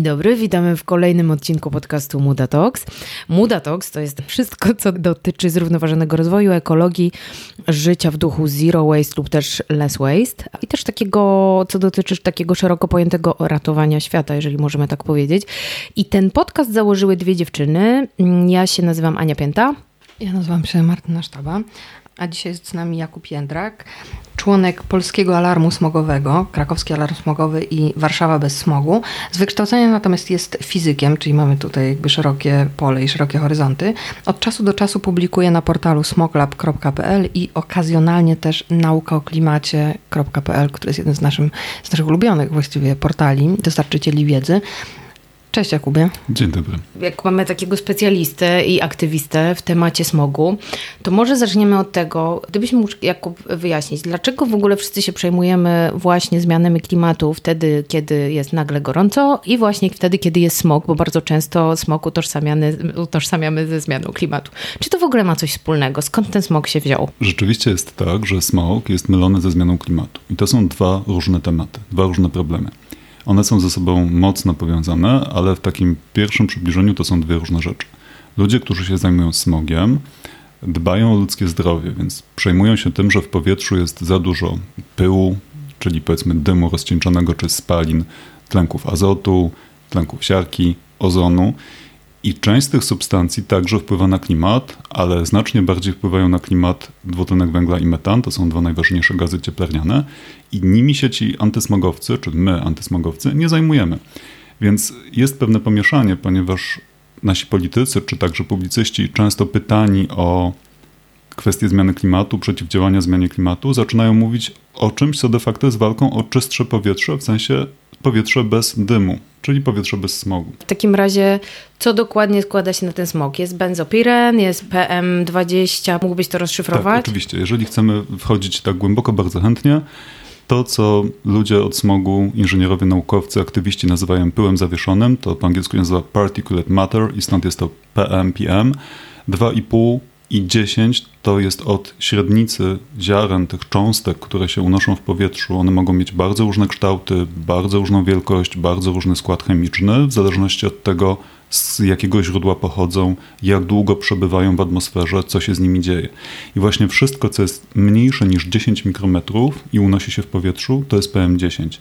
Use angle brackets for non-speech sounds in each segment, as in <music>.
Dzień dobry, witamy w kolejnym odcinku podcastu Muda Talks. Muda Talks to jest wszystko, co dotyczy zrównoważonego rozwoju, ekologii, życia w duchu zero waste lub też less waste i też takiego, co dotyczy takiego szeroko pojętego ratowania świata, jeżeli możemy tak powiedzieć. I ten podcast założyły dwie dziewczyny. Ja się nazywam Ania Pięta. Ja nazywam się Martyna Sztaba, a dzisiaj jest z nami Jakub Jędrak, członek Polskiego Alarmu Smogowego, Krakowski Alarm Smogowy i Warszawa bez smogu. Z wykształcenia natomiast jest fizykiem, czyli mamy tutaj jakby szerokie pole i szerokie horyzonty. Od czasu do czasu publikuje na portalu smoglab.pl i okazjonalnie też naukaoklimacie.pl, który jest jeden z, naszym, z naszych ulubionych właściwie portali, dostarczycieli wiedzy. Cześć Jakubie. Dzień dobry. Jak mamy takiego specjalistę i aktywistę w temacie smogu, to może zaczniemy od tego, gdybyś mógł Jakub wyjaśnić, dlaczego w ogóle wszyscy się przejmujemy właśnie zmianami klimatu wtedy, kiedy jest nagle gorąco i właśnie wtedy, kiedy jest smog, bo bardzo często smog utożsamiamy, utożsamiamy ze zmianą klimatu. Czy to w ogóle ma coś wspólnego? Skąd ten smog się wziął? Rzeczywiście jest tak, że smog jest mylony ze zmianą klimatu. I to są dwa różne tematy, dwa różne problemy. One są ze sobą mocno powiązane, ale w takim pierwszym przybliżeniu to są dwie różne rzeczy. Ludzie, którzy się zajmują smogiem, dbają o ludzkie zdrowie, więc przejmują się tym, że w powietrzu jest za dużo pyłu, czyli powiedzmy dymu rozcieńczonego czy spalin, tlenków azotu, tlenków siarki, ozonu i część z tych substancji także wpływa na klimat, ale znacznie bardziej wpływają na klimat dwutlenek węgla i metan, to są dwa najważniejsze gazy cieplarniane i nimi się ci antysmogowcy, czy my antysmogowcy, nie zajmujemy. Więc jest pewne pomieszanie, ponieważ nasi politycy, czy także publicyści często pytani o kwestie zmiany klimatu, przeciwdziałania zmianie klimatu, zaczynają mówić o czymś, co de facto jest walką o czystsze powietrze, w sensie powietrze bez dymu, czyli powietrze bez smogu. W takim razie, co dokładnie składa się na ten smog? Jest benzopiren, jest PM20, mógłbyś to rozszyfrować? Tak, oczywiście. Jeżeli chcemy wchodzić tak głęboko, bardzo chętnie, to, co ludzie od smogu, inżynierowie, naukowcy, aktywiści nazywają pyłem zawieszonym, to po angielsku nazywa particulate matter i stąd jest to PM, PM. 2,5 i 10 to jest od średnicy ziaren tych cząstek, które się unoszą w powietrzu. One mogą mieć bardzo różne kształty, bardzo różną wielkość, bardzo różny skład chemiczny, w zależności od tego, z jakiego źródła pochodzą, jak długo przebywają w atmosferze, co się z nimi dzieje. I właśnie wszystko, co jest mniejsze niż 10 mikrometrów i unosi się w powietrzu, to jest PM10.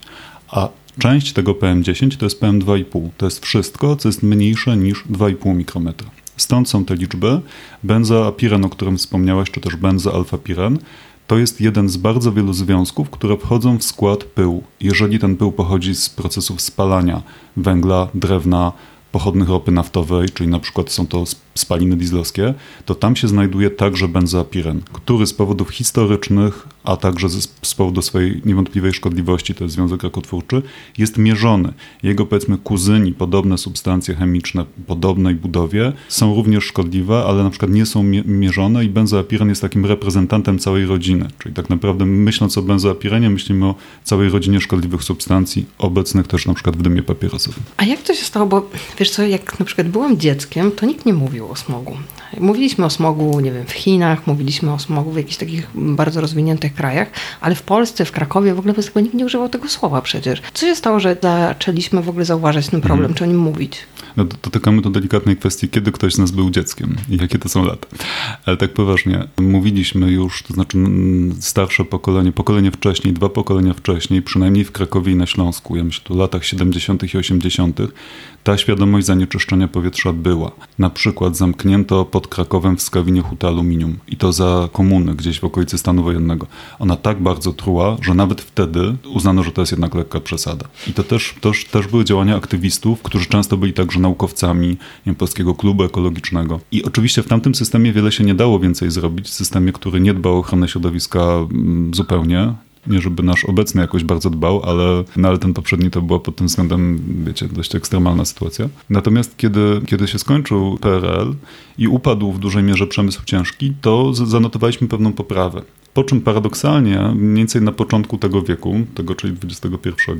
A część tego PM10 to jest PM2,5. To jest wszystko, co jest mniejsze niż 2,5 mikrometra. Stąd są te liczby. Benzoapiren, o którym wspomniałeś, czy też benzoalfapiren, to jest jeden z bardzo wielu związków, które wchodzą w skład pyłu. Jeżeli ten pył pochodzi z procesów spalania węgla, drewna, pochodnych ropy naftowej, czyli na przykład są to spaliny dieslowskie, to tam się znajduje także benzoapiren, który z powodów historycznych, a także z powodu swojej niewątpliwej szkodliwości, to jest związek rakotwórczy, jest mierzony. Jego powiedzmy kuzyni, podobne substancje chemiczne, podobnej budowie są również szkodliwe, ale na przykład nie są mierzone i benzoapiren jest takim reprezentantem całej rodziny. Czyli tak naprawdę myśląc o benzoapirenie, myślimy o całej rodzinie szkodliwych substancji, obecnych też na przykład w dymie papierosowym. A jak to się stało, bo wiesz co, jak na przykład byłam dzieckiem, to nikt nie mówił o smogu. Mówiliśmy o smogu, nie wiem, w Chinach, mówiliśmy o smogu w jakichś takich bardzo rozwiniętych krajach, ale w Polsce, w Krakowie w ogóle nikt nie używał tego słowa przecież. Co się stało, że zaczęliśmy w ogóle zauważać ten problem, hmm. czy o nim mówić? No, dotykamy tu delikatnej kwestii, kiedy ktoś z nas był dzieckiem i jakie to są lata. Ale tak poważnie, mówiliśmy już, to znaczy starsze pokolenie, pokolenie wcześniej, dwa pokolenia wcześniej, przynajmniej w Krakowie i na Śląsku, ja myślę tu latach 70. i 80., ta świadomość zanieczyszczenia powietrza była. Na przykład zamknięto pod Krakowem w Skawinie hutę aluminium i to za komuny, gdzieś w okolicy stanu wojennego. Ona tak bardzo truła, że nawet wtedy uznano, że to jest jednak lekka przesada. I to też, też, też były działania aktywistów, którzy często byli także naukowcami wiem, Polskiego Klubu Ekologicznego. I oczywiście w tamtym systemie wiele się nie dało więcej zrobić, w systemie, który nie dbał o ochronę środowiska mm, zupełnie, nie żeby nasz obecny jakoś bardzo dbał, ale, no, ale ten poprzedni to była pod tym względem, wiecie, dość ekstremalna sytuacja. Natomiast kiedy, kiedy się skończył PRL i upadł w dużej mierze przemysł ciężki, to zanotowaliśmy pewną poprawę. Po czym paradoksalnie, mniej więcej na początku tego wieku, tego czyli XXI,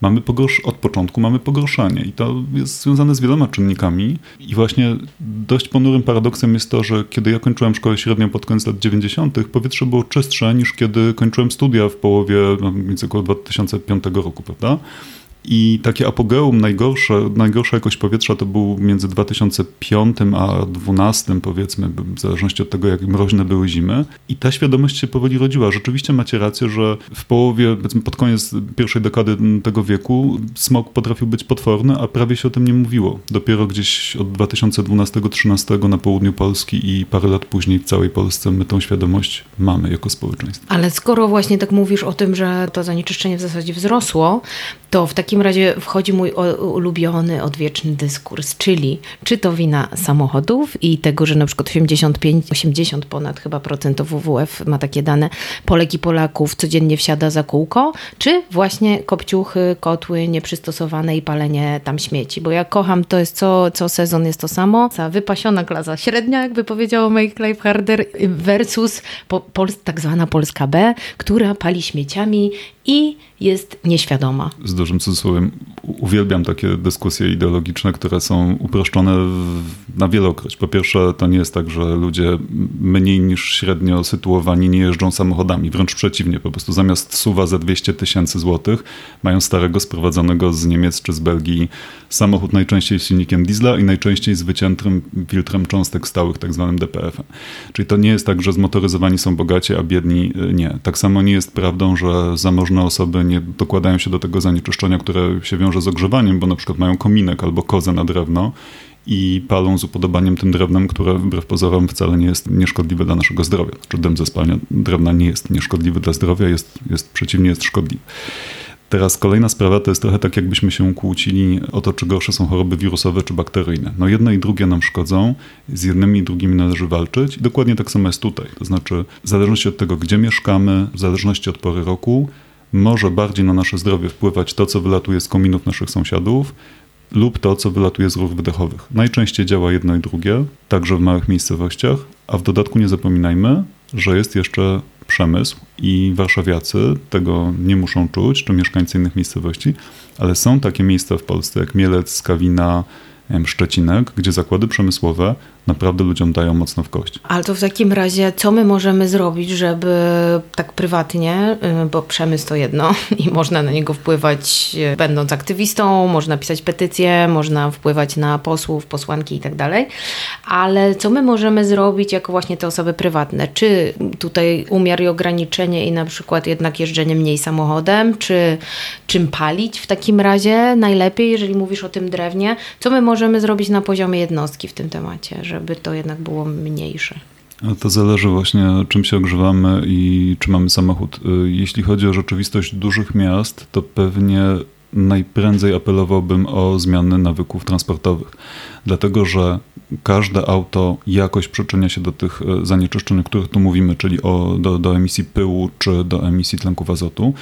mamy pogorsz- od początku mamy pogorszenie i to jest związane z wieloma czynnikami i właśnie dość ponurym paradoksem jest to, że kiedy ja kończyłem szkołę średnią pod koniec lat 90., powietrze było czystsze niż kiedy kończyłem studia w połowie, no, około 2005 roku, prawda? I takie apogeum, najgorsze, najgorsza jakość powietrza to był między 2005 a 2012, powiedzmy, w zależności od tego, jak mroźne były zimy. I ta świadomość się powoli rodziła. Rzeczywiście macie rację, że w połowie, powiedzmy pod koniec pierwszej dekady tego wieku smog potrafił być potworny, a prawie się o tym nie mówiło. Dopiero gdzieś od 2012-2013 na południu Polski i parę lat później w całej Polsce my tą świadomość mamy jako społeczeństwo. Ale skoro właśnie tak mówisz o tym, że to zanieczyszczenie w zasadzie wzrosło, to w takim razie wchodzi mój ulubiony, odwieczny dyskurs, czyli czy to wina samochodów i tego, że na przykład 85, 80 ponad chyba procent WWF ma takie dane, Polek i Polaków codziennie wsiada za kółko, czy właśnie kopciuchy, kotły nieprzystosowane i palenie tam śmieci, bo ja kocham, to jest co, co sezon jest to samo, ta wypasiona klasa średnia, jakby powiedział Make Life Harder, versus po, pol, tak zwana Polska B, która pali śmieciami i jest nieświadoma. Z dużym cudzysłowiem uwielbiam takie dyskusje ideologiczne, które są uproszczone na wielokroć. Po pierwsze, to nie jest tak, że ludzie mniej niż średnio sytuowani nie jeżdżą samochodami. Wręcz przeciwnie, po prostu zamiast suwa za 200 tysięcy złotych mają starego sprowadzonego z Niemiec czy z Belgii samochód najczęściej z silnikiem diesla i najczęściej z wyciętym filtrem cząstek stałych, tak zwanym DPF-em. Czyli to nie jest tak, że zmotoryzowani są bogaci, a biedni nie. Tak samo nie jest prawdą, że zamożne osoby nie dokładają się do tego zanieczyszczenia, które się wiąże z ogrzewaniem, bo na przykład mają kominek albo kozę na drewno i palą z upodobaniem tym drewnem, które wbrew pozorom wcale nie jest nieszkodliwe dla naszego zdrowia. Czy dym ze spalania drewna nie jest nieszkodliwy dla zdrowia, jest, jest przeciwnie, jest szkodliwy. Teraz kolejna sprawa to jest trochę tak, jakbyśmy się kłócili o to, czy gorsze są choroby wirusowe czy bakteryjne. No jedne i drugie nam szkodzą, z jednymi i drugimi należy walczyć i dokładnie tak samo jest tutaj. To znaczy, w zależności od tego, gdzie mieszkamy, w zależności od pory roku, może bardziej na nasze zdrowie wpływać to, co wylatuje z kominów naszych sąsiadów, lub to, co wylatuje z rur wydechowych. Najczęściej działa jedno i drugie, także w małych miejscowościach, a w dodatku nie zapominajmy, że jest jeszcze przemysł i warszawiacy tego nie muszą czuć, czy mieszkańcy innych miejscowości, ale są takie miejsca w Polsce jak Mielec, Skawina, Szczecinek, gdzie zakłady przemysłowe naprawdę ludziom dają mocno w kość. Ale to w takim razie, co my możemy zrobić, żeby tak prywatnie, y, bo przemysł to jedno <laughs> i można na niego wpływać y, będąc aktywistą, można pisać petycje, można wpływać na posłów, posłanki i tak dalej, ale co my możemy zrobić jako właśnie te osoby prywatne? Czy tutaj umiar i ograniczenie i na przykład jednak jeżdżenie mniej samochodem, czy czym palić w takim razie najlepiej, jeżeli mówisz o tym drewnie? Co my możemy zrobić na poziomie jednostki w tym temacie, że żeby to jednak było mniejsze. A to zależy właśnie, czym się ogrzewamy i czy mamy samochód. Y, jeśli chodzi o rzeczywistość dużych miast, to pewnie najprędzej apelowałbym o zmiany nawyków transportowych, dlatego że każde auto jakoś przyczynia się do tych e, zanieczyszczeń, o których tu mówimy, czyli o, do, do emisji pyłu czy do emisji tlenków azotu.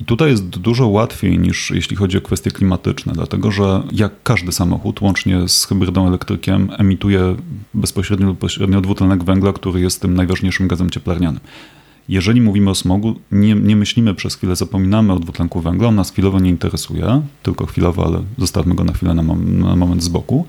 I tutaj jest dużo łatwiej niż jeśli chodzi o kwestie klimatyczne, dlatego że jak każdy samochód, łącznie z hybrydą elektrykiem, emituje bezpośrednio lub pośrednio dwutlenek węgla, który jest tym najważniejszym gazem cieplarnianym. Jeżeli mówimy o smogu, nie, nie, myślimy przez chwilę, zapominamy o dwutlenku węgla, on nas chwilowo nie interesuje, tylko chwilowo, ale zostawmy go na chwilę na, mom na moment z boku.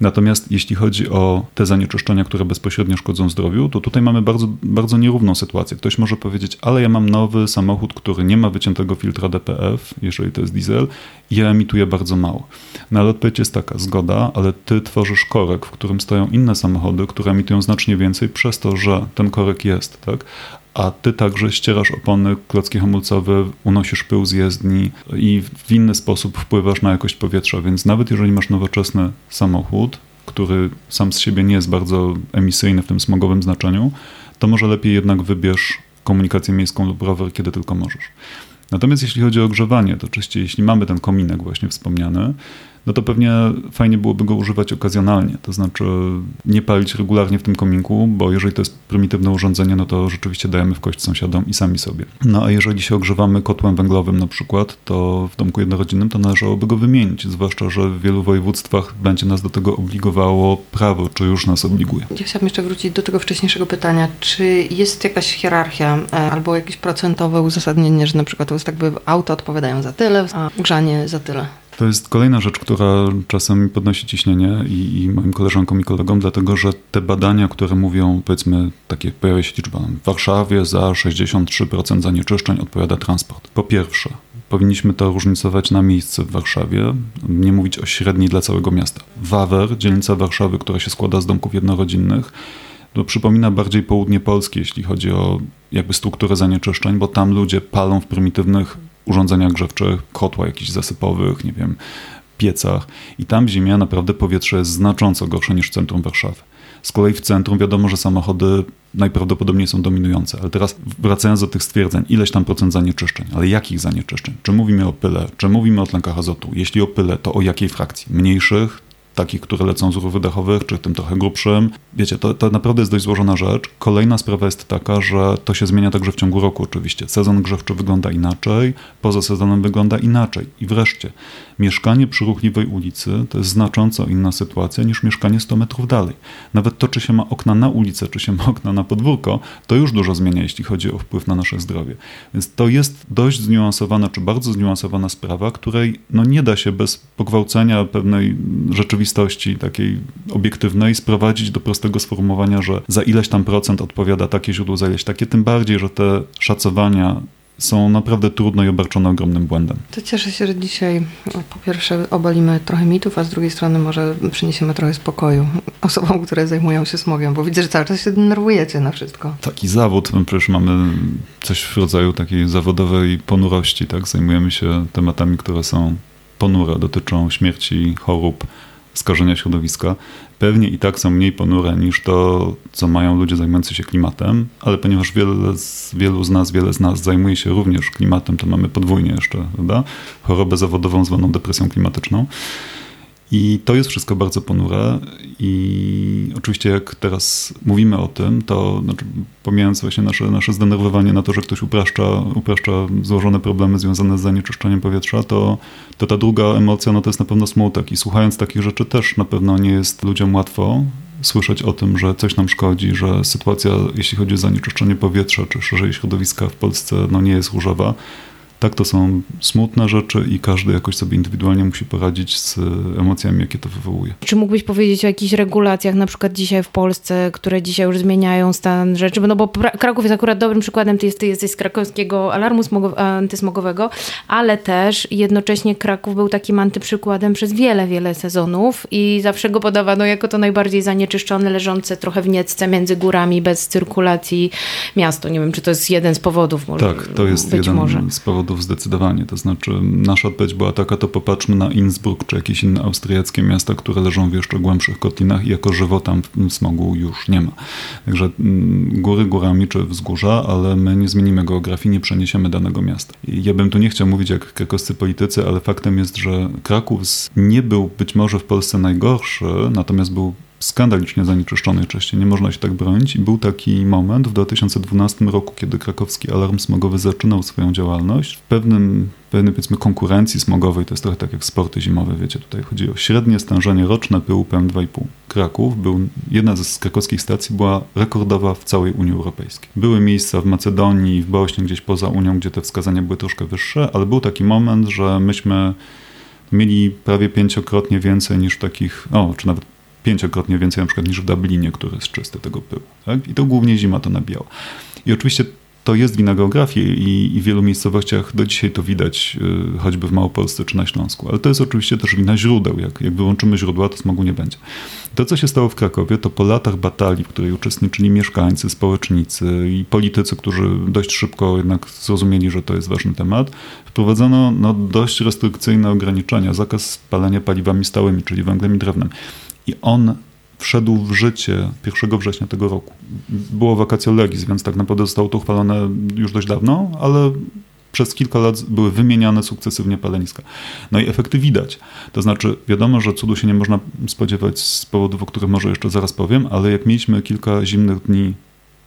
Natomiast jeśli chodzi o te zanieczyszczenia, które bezpośrednio szkodzą zdrowiu, to tutaj mamy bardzo, bardzo nierówną sytuację. Ktoś może powiedzieć, ale ja mam nowy samochód, który nie ma wyciętego filtra DPF, jeżeli to jest diesel, i ja emituję bardzo mało. No ale odpowiedź jest taka, zgoda, ale ty tworzysz korek, w którym stoją inne samochody, które emitują znacznie więcej przez to, że ten korek jest, tak? A ty także ścierasz opony, klocki hamulcowe, unosisz pył z jezdni i w inny sposób wpływasz na jakość powietrza, więc nawet jeżeli masz nowoczesny samochód, który sam z siebie nie jest bardzo emisyjny w tym smogowym znaczeniu, to może lepiej jednak wybierz komunikację miejską lub rower, kiedy tylko możesz. Natomiast jeśli chodzi o ogrzewanie, to oczywiście jeśli mamy ten kominek właśnie wspomniany, no to pewnie fajnie byłoby go używać okazjonalnie. To znaczy nie palić regularnie w tym kominku, bo jeżeli to jest prymitywne urządzenie, no to rzeczywiście dajemy w kość sąsiadom i sami sobie. No a jeżeli się ogrzewamy kotłem węglowym na przykład, to w domku jednorodzinnym to należałoby go wymienić, zwłaszcza, że w wielu województwach będzie nas do tego obligowało prawo, czy już nas obliguje. Ja chciałabym jeszcze wrócić do tego wcześniejszego pytania. Czy jest jakaś hierarchia e, albo jakieś procentowe uzasadnienie, że na przykład to jest tak, by auta odpowiadają za tyle, a grzanie za tyle? To jest kolejna rzecz, która czasem podnosi ciśnienie i, i, moim koleżankom i kolegom, dlatego że te badania, które mówią, powiedzmy, takie pojawia się liczba, w Warszawie za 63% zanieczyszczeń odpowiada transport. Po pierwsze, powinniśmy to różnicować na miejsce w Warszawie, nie mówić o średniej dla całego miasta. Wawer, dzielnica Warszawy, która się składa z domków jednorodzinnych, to przypomina bardziej południe Polski, jeśli chodzi o jakby strukturę zanieczyszczeń, bo tam ludzie palą w prymitywnych urządzeniach grzewczych, kotła jakichś zasypowych, nie wiem, piecach i tam w zimie naprawdę powietrze jest znacząco gorsze niż w centrum Warszawy. Z kolei w centrum wiadomo, że samochody najprawdopodobniej są dominujące. Ale teraz wracając do tych stwierdzeń, ileś tam procent zanieczyszczeń, ale jakich zanieczyszczeń? Czy mówimy o pyle, czy mówimy o tlenkach azotu? Jeśli o pyle, to o jakiej frakcji? Mniejszych, takich, które lecą z rur wydechowych, czy tym trochę grubszym. Wiecie, to, to naprawdę jest dość złożona rzecz. Kolejna sprawa jest taka, że to się zmienia także w ciągu roku oczywiście. Sezon grzewczy wygląda inaczej, poza sezonem wygląda inaczej. I wreszcie, mieszkanie przy ruchliwej ulicy to jest znacząco inna sytuacja niż mieszkanie 100 metrów dalej. Nawet to, czy się ma okna na ulicę, czy się ma okna na podwórko, to już dużo zmienia, jeśli chodzi o wpływ na nasze zdrowie. Więc to jest dość zniuansowana, czy bardzo zniuansowana sprawa, której no, nie da się bez pogwałcenia pewnej rzeczywistości takiej obiektywnej sprowadzić do prostego sformułowania, że za ileś tam procent odpowiada takie źródło, za ileś takie, tym bardziej, że te szacowania są naprawdę trudne i obarczone ogromnym błędem. To cieszę się, że dzisiaj po pierwsze obalimy trochę mitów, a z drugiej strony może przyniesiemy trochę spokoju osobom, które zajmują się smogiem, bo widzę, że cały czas się denerwujecie na wszystko. Taki zawód, my przecież mamy coś w rodzaju takiej zawodowej ponurości, tak? Zajmujemy się tematami, które są ponure, dotyczą śmierci, chorób, skażenia środowiska pewnie i tak są mniej ponure niż to, co mają ludzie zajmujący się klimatem, ale ponieważ wiele z, wielu z nas, wiele z nas zajmuje się również klimatem, to mamy podwójnie jeszcze, prawda? Chorobę zawodową zwaną depresją klimatyczną. I to jest wszystko bardzo ponure i oczywiście jak teraz mówimy o tym, to znaczy, pomijając właśnie nasze, nasze zdenerwowanie na to, że ktoś upraszcza, upraszcza złożone problemy związane z zanieczyszczeniem powietrza, to, to ta druga emocja no to jest na pewno smutek i słuchając takich rzeczy też na pewno nie jest ludziom łatwo słyszeć o tym, że coś nam szkodzi, że sytuacja, jeśli chodzi o zanieczyszczenie powietrza, czy szerzej środowiska w Polsce, no nie jest różowa. Tak, to są smutne rzeczy i każdy jakoś sobie indywidualnie musi poradzić z emocjami, jakie to wywołuje. Czy mógłbyś powiedzieć o jakichś regulacjach, na przykład dzisiaj w Polsce, które dzisiaj już zmieniają stan rzeczy? No bo Kraków jest akurat dobrym przykładem, ty, jest, ty jesteś z krakowskiego alarmu antysmogowego, ale też jednocześnie Kraków był takim antyprzykładem przez wiele, wiele sezonów i zawsze go podawano jako to najbardziej zanieczyszczone, leżące trochę w niecce między górami, bez cyrkulacji miasto. Nie wiem, czy to jest jeden z powodów. Może, tak, to jest jeden może. z powodów zdecydowanie. To znaczy, nasza odpowiedź była taka, to popatrzmy na Innsbruck czy jakieś inne austriackie miasta, które leżą w jeszcze głębszych kotlinach i jako żywo tam smogu już nie ma. Także mm, góry górami czy wzgórza, ale my nie zmienimy geografii, nie przeniesiemy danego miasta. I ja bym tu nie chciał mówić jak krakowscy politycy, ale faktem jest, że Kraków nie był być może w Polsce najgorszy, natomiast był skandalicznie zanieczyszczonej części. Nie można się tak bronić. I był taki moment w 2012 roku, kiedy krakowski alarm smogowy zaczynał swoją działalność. W pewnym, pewnej powiedzmy konkurencji smogowej, to jest trochę tak jak sporty zimowe, wiecie, tutaj chodzi o średnie stężenie roczne pyłu PM2,5. Kraków był, jedna z krakowskich stacji była rekordowa w całej Unii Europejskiej. Były miejsca w Macedonii, w Bośni, gdzieś poza Unią, gdzie te wskazania były troszkę wyższe, ale był taki moment, że myśmy mieli prawie pięciokrotnie więcej niż takich, o, czy nawet pięciokrotnie więcej na przykład niż w Dublinie, który jest czysty tego pyłu. Tak? I to głównie zima to nabijała. I oczywiście to jest wina geografii i, i w wielu miejscowościach do dzisiaj to widać, yy, choćby w Małopolsce czy na Śląsku. Ale to jest oczywiście też wina źródeł. Jak, jak wyłączymy źródła, to smogu nie będzie. To, co się stało w Krakowie, to po latach batalii, w której uczestniczyli mieszkańcy, społecznicy i politycy, którzy dość szybko jednak zrozumieli, że to jest ważny temat, wprowadzono no, dość restrykcyjne ograniczenia, zakaz spalania paliwami stałymi, czyli węglem i drewnem i on wszedł w życie 1 września tego roku. Było vacatio legis, więc tak naprawdę zostało to uchwalone już dość dawno, ale przez kilka lat były wymieniane sukcesywnie paleniska. No i efekty widać. To znaczy, wiadomo, że cudu się nie można spodziewać z powodów, o których może jeszcze zaraz powiem, ale jak mieliśmy kilka zimnych dni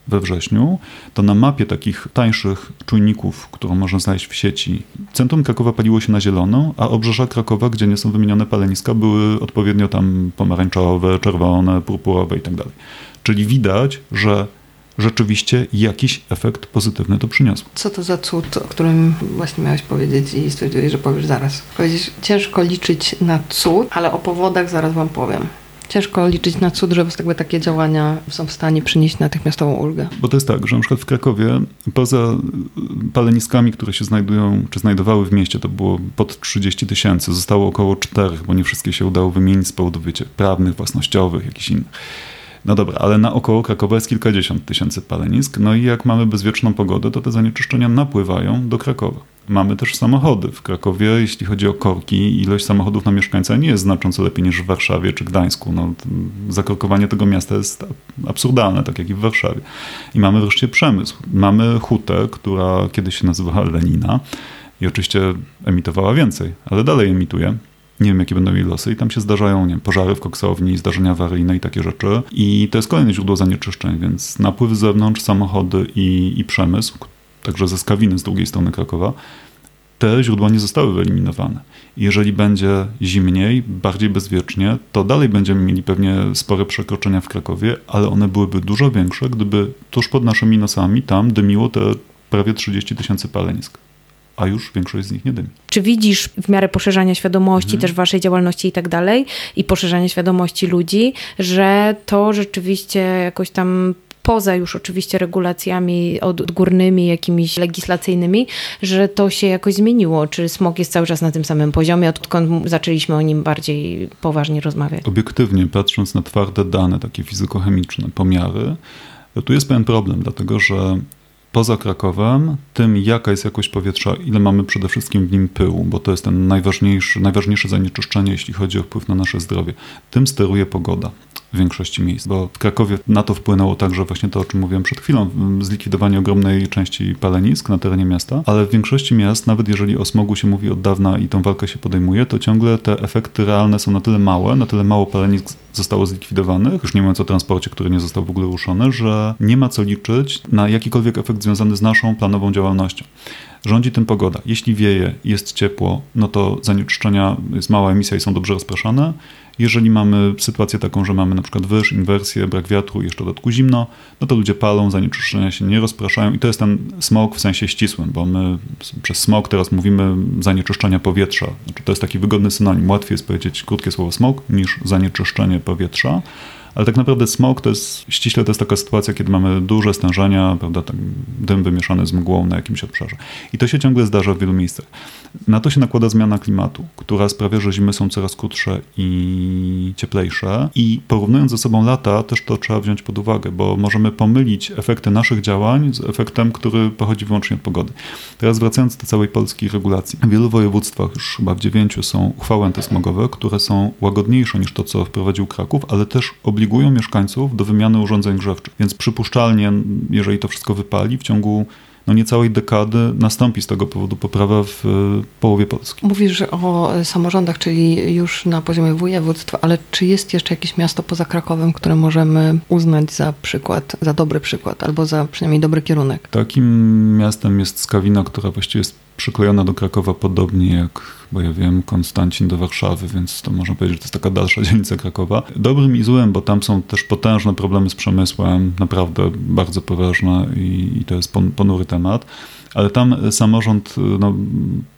we wrześniu, to na mapie takich tańszych czujników, którą można znaleźć w sieci, centrum Krakowa paliło się na zielono, a obrzeża Krakowa, gdzie nie są wymienione paleniska, były odpowiednio tam pomarańczowe, czerwone, purpurowe itd. Tak Czyli widać, że rzeczywiście jakiś efekt pozytywny to przyniosło. Co to za cud, o którym właśnie miałeś powiedzieć i stwierdziłeś, że powiesz zaraz. Powiedzieć, ciężko liczyć na cud, ale o powodach zaraz wam powiem. Ciężko liczyć na cud, że jakby takie działania są w stanie przynieść natychmiastową ulgę. Bo to jest tak, że na przykład w Krakowie poza paleniskami, które się znajdują, czy znajdowały w mieście, to było pod 30 tysięcy, zostało około 4, bo nie wszystkie się udało wymienić z powodów, wiecie, prawnych, własnościowych, jakichś innych. No dobra, ale naokoło Krakowa jest kilkadziesiąt tysięcy palenisk, no i jak mamy bezwieczną pogodę, to te zanieczyszczenia napływają do Krakowa. Mamy też samochody. W Krakowie, jeśli chodzi o korki, ilość samochodów na mieszkańca nie jest znacząco lepiej niż w Warszawie czy Gdańsku. No, zakorkowanie tego miasta jest absurdalne, tak jak i w Warszawie. I mamy wreszcie przemysł. Mamy hutę, która kiedyś się nazywała Lenina i oczywiście emitowała więcej, ale dalej emituje nie wiem, jakie będą jej losy i tam się zdarzają nie wiem, pożary w koksowni, zdarzenia awaryjne i takie rzeczy. I to jest kolejne źródło zanieczyszczeń, więc napływ z zewnątrz, samochody i, i przemysł, także ze Skawiny z drugiej strony Krakowa, te źródła nie zostały wyeliminowane. Jeżeli będzie zimniej, bardziej bezwiecznie, to dalej będziemy mieli pewnie spore przekroczenia w Krakowie, ale one byłyby dużo większe, gdyby tuż pod naszymi nosami tam dymiło te prawie 30 tysięcy palenisk a już większość z nich nie dymi. Czy widzisz w miarę poszerzania świadomości mhm. też waszej działalności i tak dalej i poszerzania świadomości ludzi, że to rzeczywiście jakoś tam poza już oczywiście regulacjami odgórnymi, jakimiś legislacyjnymi, że to się jakoś zmieniło? Czy smog jest cały czas na tym samym poziomie, odkąd zaczęliśmy o nim bardziej poważnie rozmawiać? Obiektywnie, patrząc na twarde dane, takie fizykochemiczne, pomiary, tu jest pewien problem, dlatego że poza Krakowem, tym jaka jest jakość powietrza, ile mamy przede wszystkim w nim pyłu, bo to jest ten najważniejszy, najważniejsze zanieczyszczenie, jeśli chodzi o wpływ na nasze zdrowie, tym steruje pogoda w większości miejsc, bo w Krakowie na to wpłynęło także właśnie to, o czym mówiłem przed chwilą, zlikwidowanie ogromnej części palenisk na terenie miasta, ale w większości miast, nawet jeżeli o smogu się mówi od dawna i tą walkę się podejmuje, to ciągle te efekty realne są na tyle małe, na tyle mało palenisk zostało zlikwidowanych, już nie mówiąc o transporcie, który nie został w ogóle ruszony, że nie ma co liczyć na jakikolwiek efekt związany z naszą planową działalnością. Rządzi tym pogoda. Jeśli wieje, jest ciepło, no to zanieczyszczenia, jest mała emisja i są dobrze rozpraszane. Jeżeli mamy sytuację taką, że mamy na przykład wyż, inwersję, brak wiatru i jeszcze dodatku zimno, no to ludzie palą, zanieczyszczenia się nie rozpraszają i to jest ten smog w sensie ścisłym, bo my przez smog teraz mówimy zanieczyszczenia powietrza. Znaczy to jest taki wygodny synonim. Łatwiej jest powiedzieć krótkie słowo smog niż zanieczyszczenie powietrza. Ale tak naprawdę smog to jest, ściśle to jest taka sytuacja, kiedy mamy duże stężenia, prawda, tak dym wymieszany z mgłą na jakimś obszarze. I to się ciągle zdarza w wielu miejscach. Na to się nakłada zmiana klimatu, która sprawia, że zimy są coraz krótsze i cieplejsze. I porównując ze sobą lata, też to trzeba wziąć pod uwagę, bo możemy pomylić efekty naszych działań z efektem, który pochodzi wyłącznie od pogody. Teraz wracając do całej polskiej regulacji. W wielu województwach, już chyba w dziewięciu, są uchwały antysmogowe, które są łagodniejsze niż to, co wprowadził Kraków, ale też obligują mieszkańców do wymiany urządzeń grzewczych. Więc przypuszczalnie, jeżeli to wszystko wypali, w ciągu no niecałej dekady nastąpi z tego powodu poprawa w połowie Polski. Mówisz o samorządach, czyli już na poziomie województwa, ale czy jest jeszcze jakieś miasto poza Krakowem, które możemy uznać za przykład, za dobry przykład, albo za przynajmniej dobry kierunek? Takim miastem jest Skawina, która właściwie jest przyklejona do Krakowa podobnie jak, bo ja wiem, Konstancin do Warszawy, więc to można powiedzieć, że to jest taka dalsza <laughs> dzielnica Krakowa. Dobrym i złym, bo tam są też potężne problemy z przemysłem, naprawdę bardzo poważne i, i to jest ponury temat ale tam samorząd no,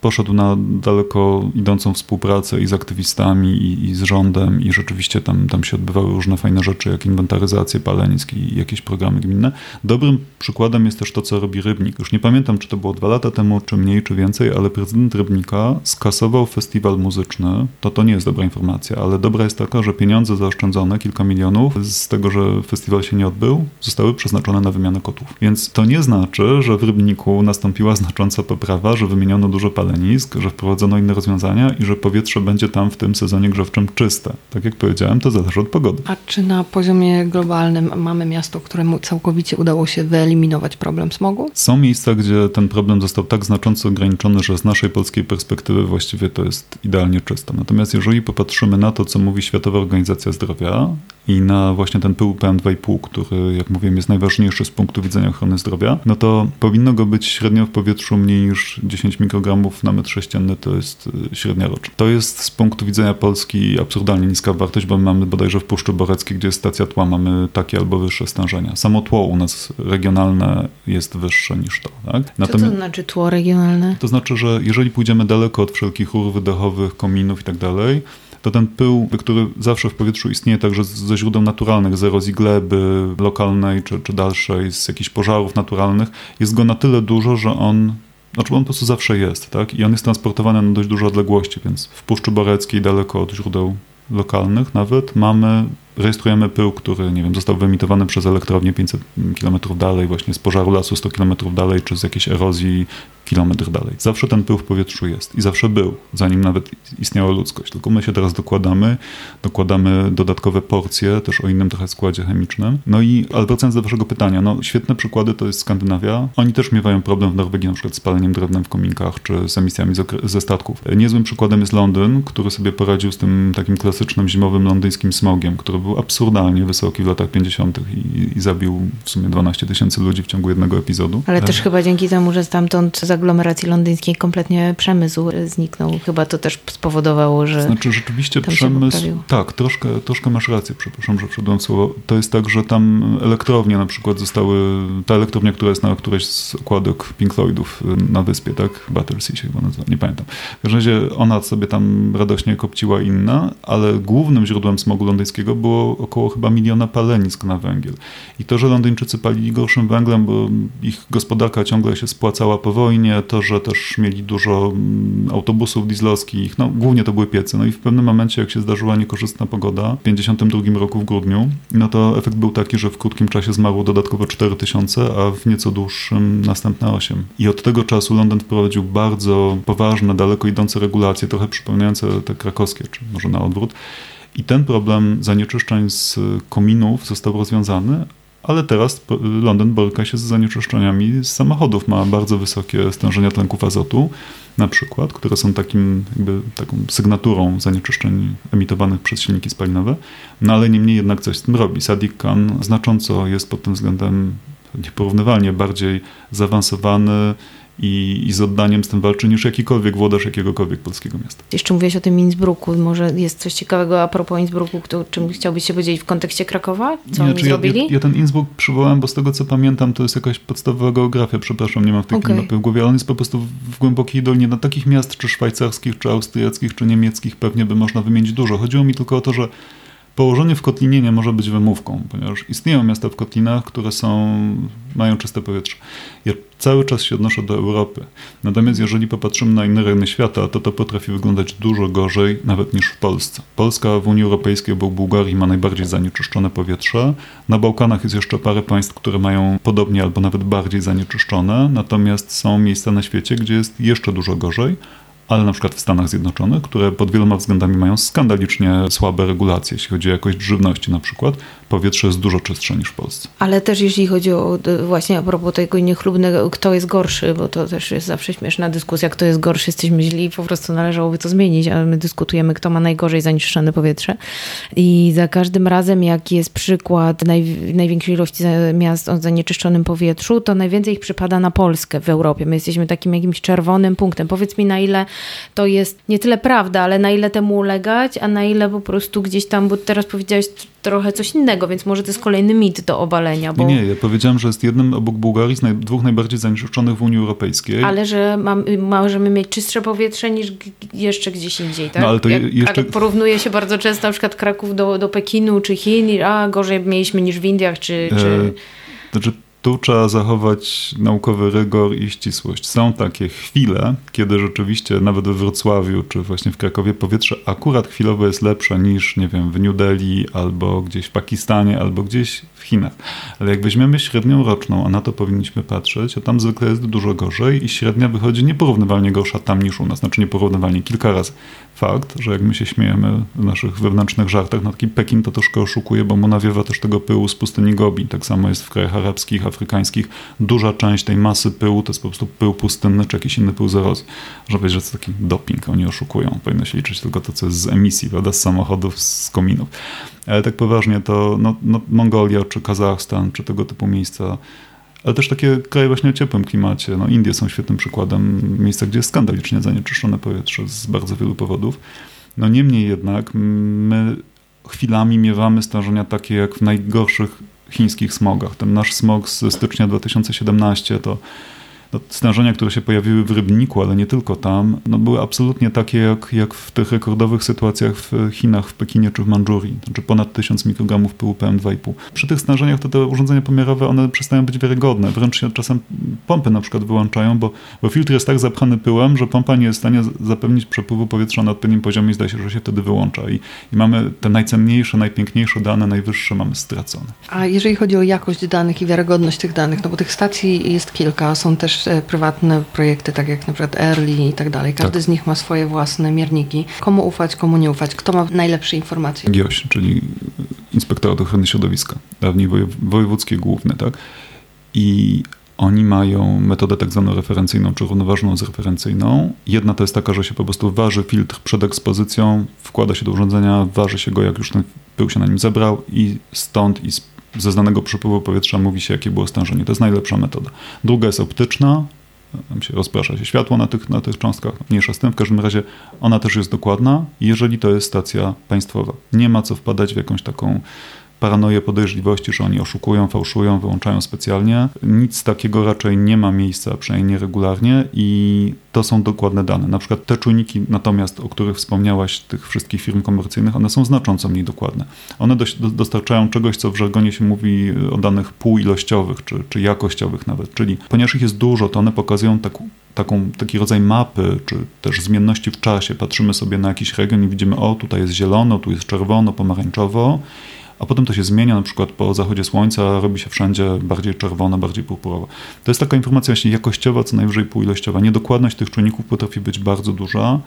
poszedł na daleko idącą współpracę i z aktywistami, i, i, z rządem, i rzeczywiście tam, tam się odbywały różne fajne rzeczy, jak inwentaryzacje palenisk i jakieś programy gminne. Dobrym przykładem jest też to, co robi Rybnik. Już nie pamiętam, czy to było dwa lata temu, czy mniej, czy więcej, ale prezydent Rybnika skasował festiwal muzyczny. To to nie jest dobra informacja, ale dobra jest taka, że pieniądze zaoszczędzone, kilka milionów, z tego, że festiwal się nie odbył, zostały przeznaczone na wymianę kotów. Więc to nie znaczy, że w Rybniku nastąpiło nastąpiła znacząca poprawa, że wymieniono dużo palenisk, że wprowadzono inne rozwiązania i że powietrze będzie tam w tym sezonie grzewczym czyste. Tak jak powiedziałem, to zależy od pogody. A czy na poziomie globalnym mamy miasto, któremu całkowicie udało się wyeliminować problem smogu? Są miejsca, gdzie ten problem został tak znacząco ograniczony, że z naszej polskiej perspektywy właściwie to jest idealnie czyste. Natomiast jeżeli popatrzymy na to, co mówi Światowa Organizacja Zdrowia i na właśnie ten pył PM2,5, który, jak mówiłem, jest najważniejszy z punktu widzenia ochrony zdrowia, no to powinno go być średnio w powietrzu mniej niż 10 mikrogramów na metr sześcienny to jest y, średnia roczna. To jest z punktu widzenia Polski absurdalnie niska wartość, bo mamy bodajże w Puszczy Boreckiej, gdzie jest stacja tła, mamy takie albo wyższe stężenia. Samo tło u nas regionalne jest wyższe niż to. Tak? Natomiast, Co to znaczy tło regionalne? To znaczy, że jeżeli pójdziemy daleko od wszelkich rur wydechowych, kominów i tak dalej, to ten pył, który zawsze w powietrzu istnieje także ze źródeł naturalnych, z erozji gleby lokalnej czy, czy dalszej, z jakichś pożarów naturalnych, jest go na tyle dużo, że on znaczy on po prostu zawsze jest, tak? I on jest transportowany na dość duże odległości, więc w Puszczy Boreckiej, daleko od źródeł lokalnych nawet, mamy rejestrujemy pył, który, nie wiem, został wyemitowany przez elektrownię 500 km dalej, właśnie z pożaru lasu 100 km dalej, czy z jakiejś erozji kilometr dalej. Zawsze ten pył w powietrzu jest i zawsze był, zanim nawet istniała ludzkość. Tylko my się teraz dokładamy, dokładamy dodatkowe porcje, też o innym trochę składzie chemicznym. No i, ale wracając do waszego pytania, no świetne przykłady to jest Skandynawia. Oni też miewają problem w Norwegii na przykład z paleniem drewnem w kominkach, czy z emisjami ze statków. Niezłym przykładem jest Londyn, który sobie poradził z tym takim klasycznym zimowym londyńskim smogiem, który był absurdalnie wysoki w latach 50. I, i zabił w sumie 12 tysięcy ludzi w ciągu jednego epizodu. Ale też chyba dzięki temu, że stamtąd z aglomeracji londyńskiej kompletnie przemysł zniknął. Chyba to też spowodowało, że. Znaczy rzeczywiście przemysł. Tak, troszkę, troszkę masz rację, przepraszam, że wszedłem słowo. To jest tak, że tam elektrownie na przykład zostały. Ta elektrownia, która jest na którejś z okładek Pink Floydów y, na wyspie, tak? Battersea się chyba nazywa, nie pamiętam. W każdym razie ona sobie tam radośnie kopciła inna, ale głównym źródłem smogu londyńskiego było około chyba miliona palenisk na węgiel. I to, że Londyńczycy palili gorszym węglem, bo ich gospodarka ciągle się spłacała po wojnie, to, że też mieli dużo mm, autobusów dieslowskich, no głównie to były piece. No i w pewnym momencie, jak się zdarzyła niekorzystna pogoda, w 52 roku w grudniu, no to efekt był taki, że w krótkim czasie zmarło dodatkowo 4 tysiące, a w nieco dłuższym następne 8. I od tego czasu Londyn wprowadził bardzo poważne, daleko idące regulacje, trochę przypominające te krakowskie, czy może na odwrót, i ten problem zanieczyszczeń z kominów został rozwiązany, ale teraz Londyn boryka się z zanieczyszczeniami z samochodów. Ma bardzo wysokie stężenia tlenków azotu, na przykład, które są takim, jakby, taką sygnaturą zanieczyszczeń emitowanych przez silniki spalinowe. No ale niemniej jednak coś z tym robi. Sadiq Khan znacząco jest pod tym względem nieporównywalnie bardziej zaawansowany i, i z oddaniem z tym walczy niż jakikolwiek włodarz jakiegokolwiek polskiego miasta. Jeszcze mówiłeś o tym Innsbrucku. Może jest coś ciekawego a propos Innsbrucku, kto, czym chciałbyś się podzielić w kontekście Krakowa? Co nie, oni ja, zrobili? Ja, ja, ten Innsbruck przywołałem, bo z tego co pamiętam, to jest jakaś podstawowa geografia, przepraszam, nie mam w tej okay. mapy w głowie, ale on jest po prostu w głębokiej dolinie. Na takich miast, czy szwajcarskich, czy austriackich, czy niemieckich pewnie by można wymienić dużo. Chodziło mi tylko o to, że Położenie w kotlinie nie może być wymówką, ponieważ istnieją miasta w kotlinach, które są, mają czyste powietrze. Ja cały czas się odnoszę do Europy. Natomiast jeżeli popatrzymy na inne rejony świata, to to potrafi wyglądać dużo gorzej nawet niż w Polsce. Polska w Unii Europejskiej obok Bułgarii ma najbardziej zanieczyszczone powietrze. Na Bałkanach jest jeszcze parę państw, które mają podobnie albo nawet bardziej zanieczyszczone. Natomiast są miejsca na świecie, gdzie jest jeszcze dużo gorzej ale na przykład w Stanach Zjednoczonych, które pod wieloma względami mają skandalicznie słabe regulacje, jeśli chodzi o jakość żywności na przykład, powietrze jest dużo czystsze niż w Polsce. Ale też jeśli chodzi o właśnie a propos tego niechlubnego, kto jest gorszy, bo to też jest zawsze śmieszna dyskusja, kto jest gorszy, jesteśmy źli i po prostu należałoby to zmienić, ale my dyskutujemy, kto ma najgorzej zanieczyszczone powietrze. I za każdym razem, jak jest przykład naj, największej ilości miast o zanieczyszczonym powietrzu, to najwięcej ich przypada na Polskę w Europie. My jesteśmy takim jakimś czerwonym punktem. Powiedz mi, na ile to jest nie tyle prawda, ale na ile temu ulegać, a na ile po prostu gdzieś tam, bo teraz powiedziałeś trochę coś innego, więc może to jest kolejny mit do obalenia. Bo... Nie, nie, ja powiedziałem, że jest jednym obok Bułgarii z naj, dwóch najbardziej zanieczyszczonych w Unii Europejskiej. Ale że mam, możemy mieć czystsze powietrze niż jeszcze gdzieś indziej, tak? No, ale to Jak, jeszcze... porównuje się bardzo często na przykład Kraków do, do Pekinu czy Chin, a gorzej mieliśmy niż w Indiach czy... czy... E, znaczy tu trzeba zachować naukowy rygor i ścisłość. Są takie chwile, kiedy rzeczywiście nawet we Wrocławiu czy właśnie w Krakowie powietrze akurat chwilowo jest lepsze niż, nie wiem, w New Delhi albo gdzieś w Pakistanie albo gdzieś w Chinach. Ale jak weźmiemy średnią roczną, a na to powinniśmy patrzeć, a tam zwykle jest dużo gorzej i średnia wychodzi nieporównywalnie gorsza tam niż u nas. Znaczy nieporównywalnie kilka razy. Fakt, że jak my się śmiejemy w naszych wewnętrznych żartach, no taki Pekin to troszkę oszukuje, bo mu nawiewa też tego pyłu z pustyni Gobi. Tak samo jest w krajach arabskich, afrykańskich. Duża część tej masy pyłu to jest po prostu pył pustynny czy jakiś inny pył z erozji. Że powiedzieć, że to taki doping, oni oszukują. Powinno się liczyć tylko to, co jest z emisji, prawda, z samochodów, z kominów. Ale tak poważnie to no, no, Mongolia czy Kazachstan, czy tego typu miejsca ale też takie kraje właśnie o ciepłym klimacie. No, Indie są świetnym przykładem miejsca, gdzie jest skandalicznie zanieczyszczone powietrze z bardzo wielu powodów. No niemniej jednak my chwilami miewamy stężenia takie jak w najgorszych chińskich smogach. Ten nasz smog z stycznia 2017 to no, stężenia, które się pojawiły w Rybniku, ale nie tylko tam, no, były absolutnie takie jak, jak w tych rekordowych sytuacjach w Chinach, w Pekinie czy w Mandżurii, znaczy ponad 1000 mikrogramów pyłu PM2,5. Przy tych stężeniach to te urządzenia pomiarowe, one przestają być wiarygodne, wręcz się czasem pompy na przykład wyłączają, bo, bo filtr jest tak zapchany pyłem, że pompa nie jest w stanie zapewnić przepływu powietrza na odpowiednim poziomie i zdaje się, że się wtedy wyłącza. I, i mamy te najcenniejsze, najpiękniejsze dane, najwyższe mamy stracone. A jeżeli chodzi o jakość danych i wiarygodność tych danych, no bo tych stacji jest kilka, są też e, prywatne projekty, tak jak na przykład Early i tak dalej. Każdy Tak. z nich ma swoje własne mierniki. Komu ufać, komu nie ufać? Kto ma najlepsze informacje? GIOŚ, czyli Inspektorat Ochrony Środowiska, dawniej wojew- wojewódzkie główne, tak? I oni mają metodę tak zwaną referencyjną, czy równoważną z referencyjną. Jedna to jest taka, że się po prostu waży filtr przed ekspozycją, wkłada się do urządzenia, waży się go, jak już ten pył się na nim zebrał i stąd i z, ze znanego przepływu powietrza mówi się, jakie było stężenie. To jest najlepsza metoda. Druga jest optyczna, tam się rozprasza się światło na tych, na tych cząstkach, mniejsza z tym, w każdym razie ona też jest dokładna, jeżeli to jest stacja państwowa. Nie ma co wpadać w jakąś taką paranoję podejrzliwości, że oni oszukują, fałszują, wyłączają specjalnie. Nic takiego raczej nie ma miejsca, przynajmniej nieregularnie i to są dokładne dane. Na przykład te czujniki natomiast, o których wspomniałaś, tych wszystkich firm komercyjnych, one są znacząco mniej dokładne. One dostarczają czegoś, co w żargonie się mówi o danych półilościowych, czy, czy jakościowych nawet, czyli ponieważ ich jest dużo, to one pokazują taką, taki rodzaj mapy, czy też zmienności w czasie. Patrzymy sobie na jakiś region i widzimy, o tutaj jest zielono, tu jest czerwono, pomarańczowo, a potem to się zmienia, na przykład po zachodzie słońca robi się wszędzie bardziej czerwono, bardziej purpurowo. To jest taka informacja właśnie jakościowa, co najwyżej półilościowa. Niedokładność tych czynników potrafi być bardzo duża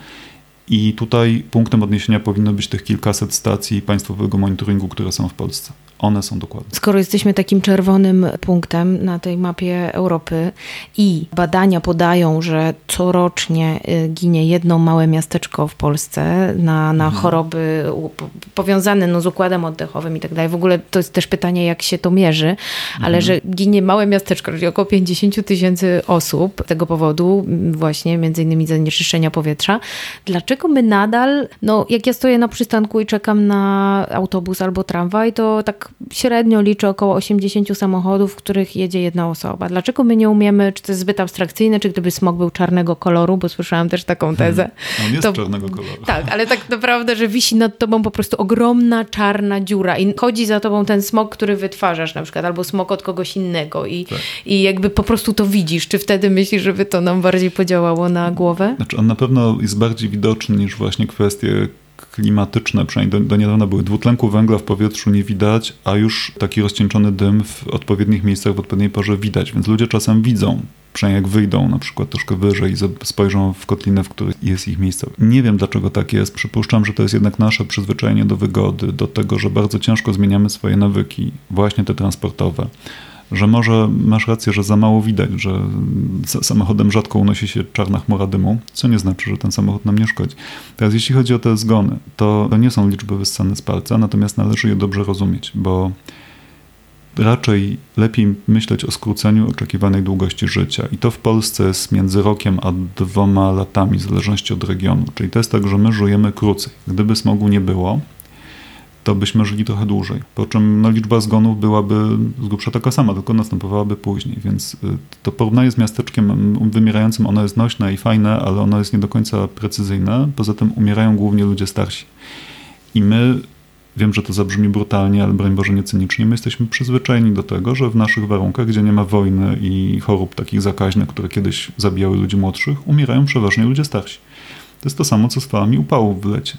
i tutaj punktem odniesienia powinno być tych kilkaset stacji państwowego monitoringu, które są w Polsce. One są dokładne. Skoro jesteśmy takim czerwonym punktem na tej mapie Europy i badania podają, że corocznie y, ginie jedno małe miasteczko w Polsce na, na choroby u- po- powiązane no, z układem oddechowym i tak dalej. W ogóle to jest też pytanie, jak się to mierzy, ale że ginie małe miasteczko, czyli około 50 tysięcy osób z tego powodu, właśnie między innymi zanieczyszczenia powietrza. Dlaczego my nadal, no jak ja stoję na przystanku i czekam na autobus albo tramwaj, to tak średnio liczę około 80 samochodów, w których jedzie jedna osoba. Dlaczego my nie umiemy, czy to jest zbyt abstrakcyjne, czy gdyby smog był czarnego koloru, bo słyszałam też taką tezę. On jest To- czarnego koloru. Tak, ale tak naprawdę, że wisi nad tobą po prostu ogromna czarna dziura i chodzi za tobą ten smog, który wytwarzasz na przykład, albo smog od kogoś innego i, Tak. i jakby po prostu to widzisz. Czy wtedy myślisz, żeby to nam bardziej podziałało na głowę? Znaczy on na pewno jest bardziej widoczny niż właśnie kwestie klimatyczne, przynajmniej do, do niedawna były. Dwutlenku węgla w powietrzu nie widać, a już taki rozcieńczony dym w odpowiednich miejscach w odpowiedniej porze widać, więc ludzie czasem widzą, przynajmniej jak wyjdą na przykład troszkę wyżej i spojrzą w kotlinę, w której jest ich miejsce. Nie wiem dlaczego tak jest. Przypuszczam, że to jest jednak nasze przyzwyczajenie do wygody, do tego, że bardzo ciężko zmieniamy swoje nawyki, właśnie te transportowe że może masz rację, że za mało widać, że samochodem rzadko unosi się czarna chmura dymu, co nie znaczy, że ten samochód nam nie szkodzi. Teraz jeśli chodzi o te zgony, to to nie są liczby wyssane z palca, natomiast należy je dobrze rozumieć, bo raczej lepiej myśleć o skróceniu oczekiwanej długości życia. I to w Polsce jest między rokiem a dwoma latami, w zależności od regionu. Czyli to jest tak, że my żyjemy krócej. Gdyby smogu nie było, to byśmy żyli trochę dłużej. Po czym no, liczba zgonów byłaby z grubsza taka sama, tylko następowałaby później. Więc y, to porównanie z miasteczkiem wymierającym, ono jest nośne i fajne, ale ono jest nie do końca precyzyjne. Poza tym umierają głównie ludzie starsi. I my, wiem, że to zabrzmi brutalnie, ale broń Boże nie cynicznie, my jesteśmy przyzwyczajeni do tego, że w naszych warunkach, gdzie nie ma wojny i chorób takich zakaźnych, które kiedyś zabijały ludzi młodszych, umierają przeważnie ludzie starsi. To jest to samo, co z falami upałów w lecie.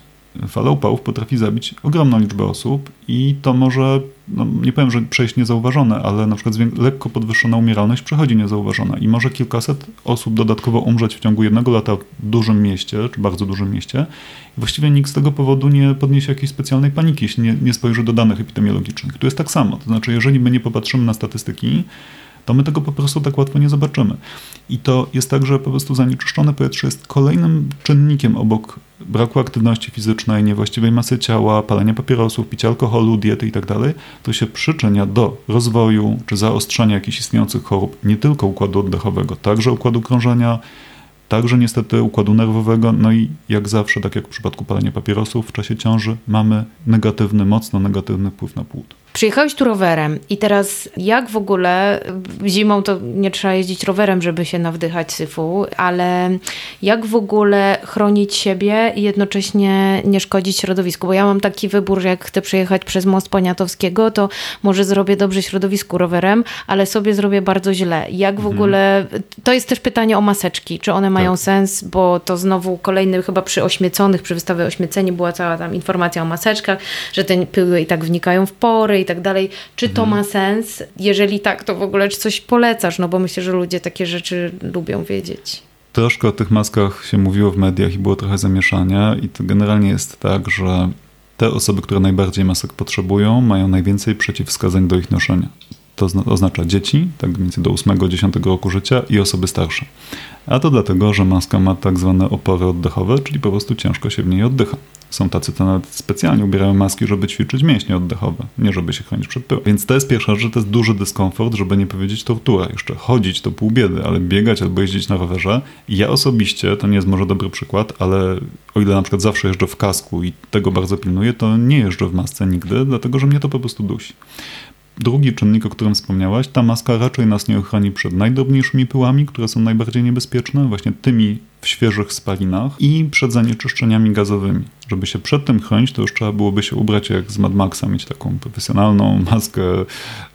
Fala upałów potrafi zabić ogromną liczbę osób i to może, no nie powiem, że przejść niezauważone, ale na przykład lekko podwyższona umieralność przechodzi niezauważona i może kilkaset osób dodatkowo umrzeć w ciągu jednego lata w dużym mieście, czy bardzo dużym mieście. I właściwie nikt z tego powodu nie podniesie jakiejś specjalnej paniki, jeśli nie, nie spojrzy do danych epidemiologicznych. Tu jest tak samo, to znaczy jeżeli my nie popatrzymy na statystyki, to my tego po prostu tak łatwo nie zobaczymy. I to jest tak, że po prostu zanieczyszczone powietrze jest kolejnym czynnikiem obok braku aktywności fizycznej, niewłaściwej masy ciała, palenia papierosów, picia alkoholu, diety itd. To się przyczynia do rozwoju czy zaostrzenia jakichś istniejących chorób, nie tylko układu oddechowego, także układu krążenia, także niestety układu nerwowego, no i jak zawsze, tak jak w przypadku palenia papierosów w czasie ciąży, mamy negatywny, mocno negatywny wpływ na płód. Przyjechałeś tu rowerem i teraz jak w ogóle, zimą to nie trzeba jeździć rowerem, żeby się nawdychać syfu, ale jak w ogóle chronić siebie i jednocześnie nie szkodzić środowisku? Bo ja mam taki wybór, że jak chcę przejechać przez most Poniatowskiego, to może zrobię dobrze środowisku rowerem, ale sobie zrobię bardzo źle. Jak w mhm. ogóle, to jest też pytanie o maseczki, czy one mają tak. sens, bo to znowu kolejny, chyba przy ośmieconych, przy wystawie ośmieceni była cała tam informacja o maseczkach, że te pyły i tak wnikają w pory i tak dalej. Czy to mhm. ma sens? Jeżeli tak, to w ogóle czy coś polecasz? No bo myślę, że ludzie takie rzeczy lubią wiedzieć. Troszkę o tych maskach się mówiło w mediach i było trochę zamieszania i to generalnie jest tak, że te osoby, które najbardziej masek potrzebują, mają najwięcej przeciwwskazań do ich noszenia. To oznacza dzieci, tak mniej do 8-10 roku życia i osoby starsze. A to dlatego, że maska ma tak zwane opory oddechowe, czyli po prostu ciężko się w niej oddycha. Są tacy, co nawet specjalnie ubierają maski, żeby ćwiczyć mięśnie oddechowe, nie żeby się chronić przed pyłem. Więc to jest pierwsza rzecz, to jest duży dyskomfort, żeby nie powiedzieć tortura. Jeszcze chodzić to pół biedy, ale biegać albo jeździć na rowerze. ja osobiście, to nie jest może dobry przykład, ale o ile na przykład zawsze jeżdżę w kasku i tego bardzo pilnuję, to nie jeżdżę w masce nigdy, dlatego że mnie to po prostu dusi. Drugi czynnik, o którym wspomniałaś, ta maska raczej nas nie ochroni przed najdrobniejszymi pyłami, które są najbardziej niebezpieczne, właśnie tymi w świeżych spalinach i przed zanieczyszczeniami gazowymi. Żeby się przed tym chronić, to już trzeba byłoby się ubrać jak z Mad Maxa, mieć taką profesjonalną <laughs> maskę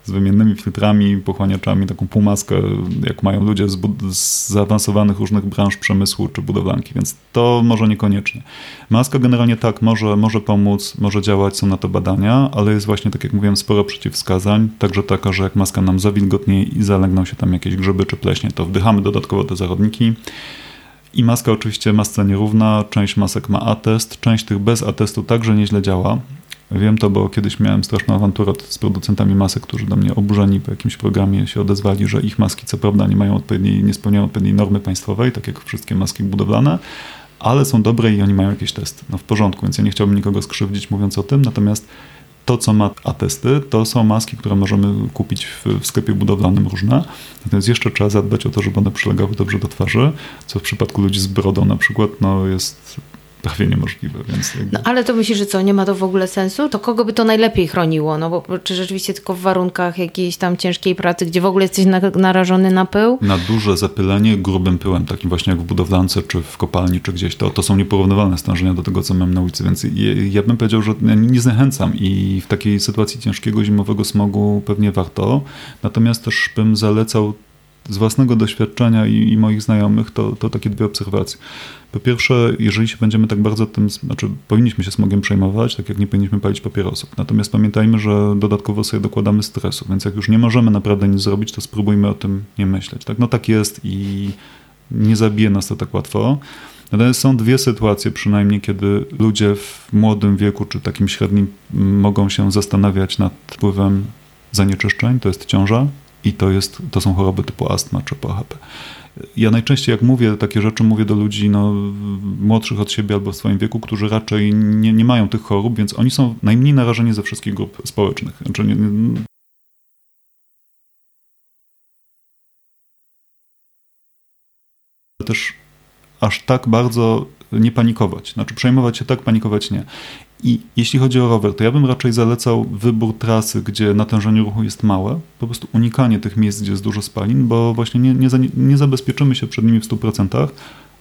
z wymiennymi filtrami, pochłaniaczami, taką półmaskę, jak mają ludzie z, z zaawansowanych różnych branż przemysłu czy budowlanki, więc to może niekoniecznie. Maska generalnie tak, może, może pomóc, może działać, są na to badania, ale jest właśnie, tak jak mówiłem, sporo przeciwwskazań, także taka, że jak maska nam zawilgotnieje i zalegną się tam jakieś grzyby czy pleśnie, to wdychamy dodatkowo te zarodniki. I maska oczywiście masce nierówna, część masek ma atest, część tych bez atestu także nieźle działa. Wiem to, bo kiedyś miałem straszną awanturę z producentami masek, którzy do mnie oburzeni po jakimś programie się odezwali, że ich maski co prawda nie mają odpowiedniej, nie spełniają odpowiedniej normy państwowej, tak jak wszystkie maski budowlane, ale są dobre i oni mają jakieś testy. No w porządku, więc ja nie chciałbym nikogo skrzywdzić mówiąc o tym, natomiast to, co ma atesty, to są maski, które możemy kupić w, w, sklepie budowlanym różne. Natomiast jeszcze trzeba zadbać o to, żeby one przylegały dobrze do twarzy, co w przypadku ludzi z brodą na przykład no, jest prawie niemożliwe. Więc jakby... no, ale to myślisz, że co, nie ma to w ogóle sensu? To kogo by to najlepiej chroniło? No bo czy rzeczywiście tylko w warunkach jakiejś tam ciężkiej pracy, gdzie w ogóle jesteś na, narażony na pył? Na duże zapylenie grubym pyłem, takim właśnie jak w budowlance, czy w kopalni, czy gdzieś, to, to są nieporównywalne stężenia do tego, co mam na ulicy, więc ja, ja bym powiedział, że nie zachęcam i w takiej sytuacji ciężkiego zimowego smogu pewnie warto, natomiast też bym zalecał z własnego doświadczenia i, i, moich znajomych, to, to takie dwie obserwacje. Po pierwsze, jeżeli się będziemy tak bardzo tym, znaczy powinniśmy się smogiem przejmować, tak jak nie powinniśmy palić papierosów. Natomiast pamiętajmy, że dodatkowo sobie dokładamy stresu, więc jak już nie możemy naprawdę nic zrobić, to spróbujmy o tym nie myśleć. Tak, no tak jest i nie zabije nas to tak łatwo. Natomiast są dwie sytuacje przynajmniej, kiedy ludzie w młodym wieku czy takim średnim mogą się zastanawiać nad wpływem zanieczyszczeń, to jest ciąża i to, jest, to są choroby typu astma czy PHP. Ja najczęściej jak mówię takie rzeczy, mówię do ludzi no, młodszych od siebie albo w swoim wieku, którzy raczej nie, nie mają tych chorób, więc oni są najmniej narażeni ze wszystkich grup społecznych. Znaczy, nie, też aż tak bardzo nie panikować. Znaczy przejmować się tak, panikować nie. I jeśli chodzi o rower, to ja bym raczej zalecał wybór trasy, gdzie natężenie ruchu jest małe, po prostu unikanie tych miejsc, gdzie jest dużo spalin, bo właśnie nie, nie, nie zabezpieczymy się przed nimi w 100%, a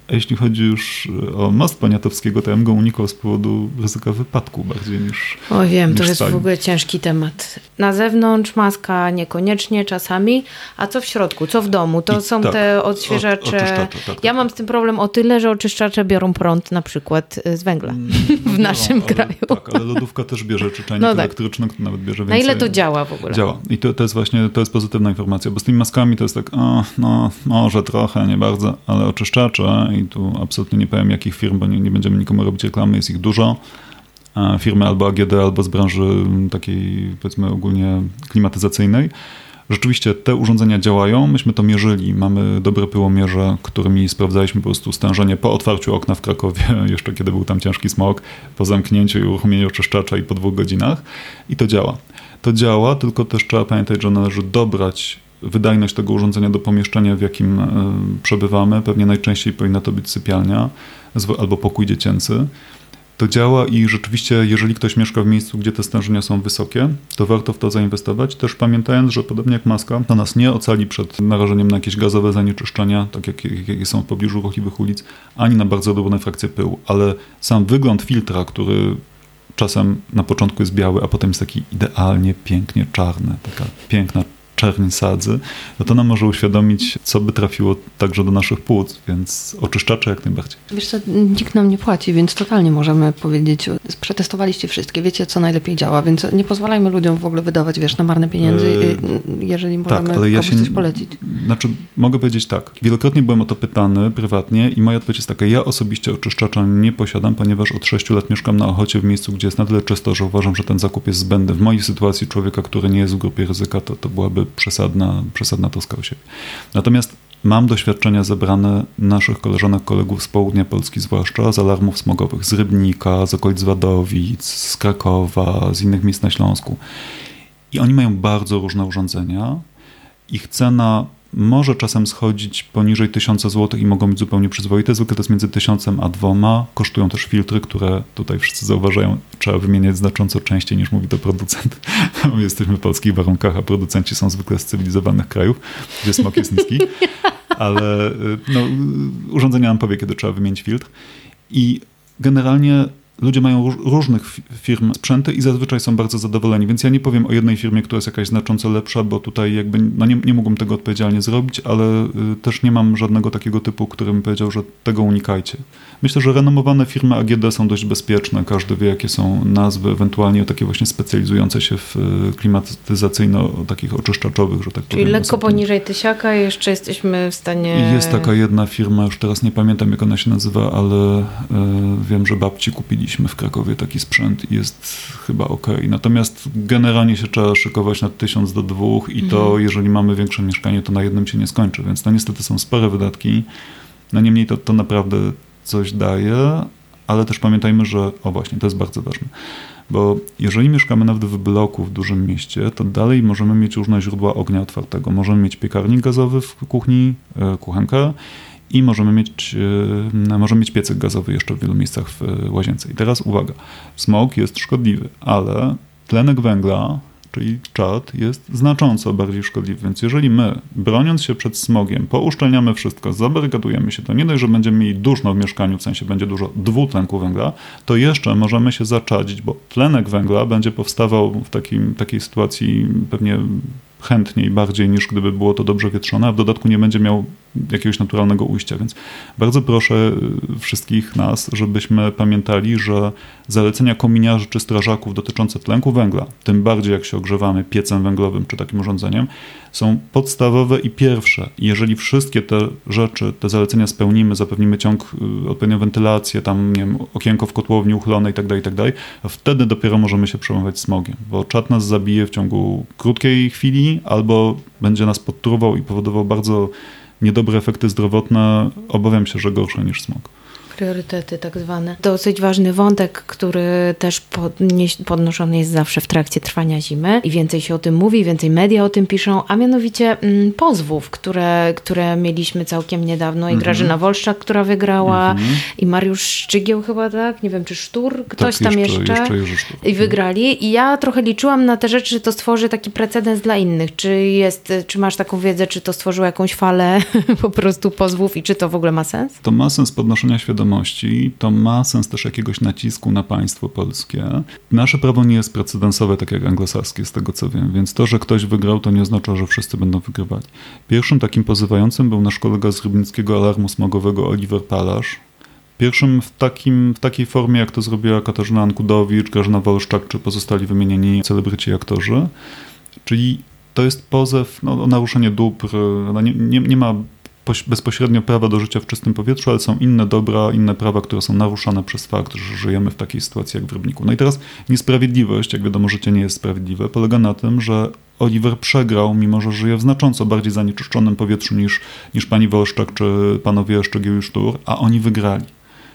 jeśli chodzi już e, o most Poniatowskiego, to ja bym go unikał z powodu ryzyka wypadku bardziej niż. O wiem, niż to jest w ogóle ciężki temat. Na zewnątrz maska niekoniecznie czasami, a co w środku, co w domu? To I są tak, te odświeżacze. O, tak, tak, ja mam z tym problem o tyle, że oczyszczacze biorą prąd na przykład e, z węgla mm, <laughs> w naszym ale, kraju. Tak, ale lodówka też bierze, czy czajnik no tak. elektryczny, który nawet bierze więcej. Na ile to działa w ogóle? Działa. I to, to jest właśnie, to jest pozytywna informacja, bo z tymi maskami to jest tak, o, no może trochę, nie bardzo, ale oczyszczacze i tu absolutnie nie powiem jakich firm, bo nie, nie będziemy nikomu robić reklamy, jest ich dużo. Firmy albo AGD, albo z branży takiej powiedzmy ogólnie klimatyzacyjnej. Rzeczywiście te urządzenia działają, myśmy to mierzyli, mamy dobre pyłomierze, którymi sprawdzaliśmy po prostu stężenie po otwarciu okna w Krakowie, <laughs> jeszcze kiedy był tam ciężki smog, po zamknięciu i uruchomieniu oczyszczacza i po dwóch godzinach i to działa. To działa, tylko też trzeba pamiętać, że należy dobrać wydajność tego urządzenia do pomieszczenia, w jakim e, przebywamy. Pewnie najczęściej powinna to być sypialnia albo pokój dziecięcy. to działa i rzeczywiście, jeżeli ktoś mieszka w miejscu, gdzie te stężenia są wysokie, to warto w to zainwestować. Też pamiętając, że podobnie jak maska, to nas nie ocali przed narażeniem na jakieś gazowe zanieczyszczenia, tak jak, jakie są w pobliżu ruchliwych ulic, ani na bardzo drobne frakcje pyłu, ale sam wygląd filtra, który czasem na początku jest biały, a potem jest taki idealnie, pięknie czarny, taka piękna czerń sadzy, no to nam może uświadomić, co by trafiło także do naszych płuc, więc oczyszczacze jak najbardziej. Wiesz co, nikt nam nie płaci, więc totalnie możemy powiedzieć, przetestowaliście wszystkie, wiecie co najlepiej działa, więc nie pozwalajmy ludziom w ogóle wydawać, wiesz, na marne pieniędzy, yy, jeżeli możemy tak, ale ja się, coś polecić. Znaczy, mogę powiedzieć tak, wielokrotnie byłem o to pytany prywatnie i moja odpowiedź jest taka, ja osobiście oczyszczacza nie posiadam, ponieważ od 6 lat mieszkam na Ochocie w miejscu, gdzie jest na tyle czysto, że uważam, że ten zakup jest zbędny. W mojej sytuacji człowieka, który nie jest w grupie ryzyka, to, to byłaby przesadna, przesadna troska o siebie. Natomiast mam doświadczenia zebrane naszych koleżanek, kolegów z południa Polski, zwłaszcza z alarmów smogowych, z Rybnika, z okolic Wadowic, z Krakowa, z innych miejsc na Śląsku. I oni mają bardzo różne urządzenia. Ich cena może czasem schodzić poniżej 1000 zł i mogą być zupełnie przyzwoite. Zwykle to jest między 1000 a 2. Kosztują też filtry, które tutaj wszyscy zauważają, trzeba wymieniać znacząco częściej niż mówi to producent. <laughs> My jesteśmy w polskich warunkach, a producenci są zwykle z cywilizowanych krajów, gdzie smog jest niski. Ale y, no, urządzenia nam powie, kiedy trzeba wymienić filtr. I generalnie ludzie mają różnych firm sprzęty i zazwyczaj są bardzo zadowoleni, więc ja nie powiem o jednej firmie, która jest jakaś znacząco lepsza, bo tutaj jakby no nie, nie mógłbym tego odpowiedzialnie zrobić, ale y, też nie mam żadnego takiego typu, który mi powiedział, że tego unikajcie. Myślę, że renomowane firmy AGD są dość bezpieczne, każdy wie jakie są nazwy, ewentualnie takie właśnie specjalizujące się w y, klimatyzacyjno takich oczyszczaczowych, że tak Czyli powiem. Czyli lekko poniżej tysiaka jeszcze jesteśmy w stanie... Jest taka jedna firma, już teraz nie pamiętam jak ona się nazywa, ale y, wiem, że babci kupili kupiliśmy w Krakowie taki sprzęt i jest chyba ok. Natomiast generalnie się trzeba szykować na tysiąc do dwóch i to, mhm. jeżeli mamy większe mieszkanie, to na jednym się nie skończy, więc to niestety są spore wydatki. No niemniej to, to naprawdę coś daje, ale też pamiętajmy, że, o właśnie, to jest bardzo ważne, bo jeżeli mieszkamy nawet w bloku w dużym mieście, to dalej możemy mieć różne źródła ognia otwartego. Możemy mieć piekarnik gazowy w kuchni, e, kuchenkę i możemy mieć, e, możemy mieć piecyk gazowy jeszcze w wielu miejscach w łazience. I teraz uwaga, smog jest szkodliwy, ale tlenek węgla, czyli czad, jest znacząco bardziej szkodliwy. Więc jeżeli my, broniąc się przed smogiem, pouszczelniamy wszystko, zabarykadujemy się, to nie dość, że będziemy mieli duszno w mieszkaniu, w sensie będzie dużo dwutlenku węgla, to jeszcze możemy się zaczadzić, bo tlenek węgla będzie powstawał w takim, takiej sytuacji pewnie chętniej, bardziej niż gdyby było to dobrze wietrzone, a w dodatku nie będzie miał jakiegoś naturalnego ujścia. Więc bardzo proszę y, wszystkich nas, żebyśmy pamiętali, że zalecenia kominiarzy czy strażaków dotyczące tlenku węgla, tym bardziej jak się ogrzewamy piecem węglowym czy takim urządzeniem, są podstawowe i pierwsze. Jeżeli wszystkie te rzeczy, te zalecenia spełnimy, zapewnimy ciąg, y, odpowiednią wentylację, tam nie wiem, okienko w kotłowni uchylone itd., tak itd., tak wtedy dopiero możemy się przejmować smogiem, bo czat nas zabije w ciągu krótkiej chwili albo będzie nas podtruwał i powodował bardzo niedobre efekty zdrowotne, obawiam się, że gorsze niż smog. Priorytety tak zwane. Dosyć ważny wątek, który też podnoszony jest zawsze w trakcie trwania zimy i więcej się o tym mówi, więcej media o tym piszą, a mianowicie mm, pozwów, które, które mieliśmy całkiem niedawno i -hmm. Grażyna Wolszczak, która wygrała mm -hmm. i Mariusz Szczygieł chyba, tak? Nie wiem, czy Sztur? Ktoś tak, tam jeszcze. jeszcze, jeszcze I wygrali i ja trochę liczyłam na te rzeczy, że to stworzy taki precedens dla innych. Czy jest, czy masz taką wiedzę, czy to stworzyło jakąś falę <laughs> po prostu pozwów i czy to w ogóle ma sens? To ma sens podnoszenia świadomości świadomości, to ma sens też jakiegoś nacisku na państwo polskie. Nasze prawo nie jest precedensowe, tak jak anglosaskie, z tego co wiem, więc to, że ktoś wygrał, to nie oznacza, że wszyscy będą wygrywali. Pierwszym takim pozywającym był nasz kolega z Rybnickiego Alarmu Smogowego Oliver Palasz. Pierwszym w, takim, w takiej formie, jak to zrobiła Katarzyna Ankudowicz, Grażyna Wolszczak, czy pozostali wymienieni celebryci aktorzy. Czyli to jest pozew no, o naruszenie dóbr. No, nie, nie, nie ma bezpośrednio prawa do życia w czystym powietrzu, ale są inne dobra, inne prawa, które są naruszane przez fakt, że żyjemy w takiej sytuacji jak w Rybniku. No i teraz niesprawiedliwość, jak wiadomo, życie nie jest sprawiedliwe, polega na tym, że Oliver przegrał, mimo że żyje w znacząco bardziej zanieczyszczonym powietrzu niż, niż pani Wolszczak czy panowie Szczegieł i Sztur, a oni wygrali.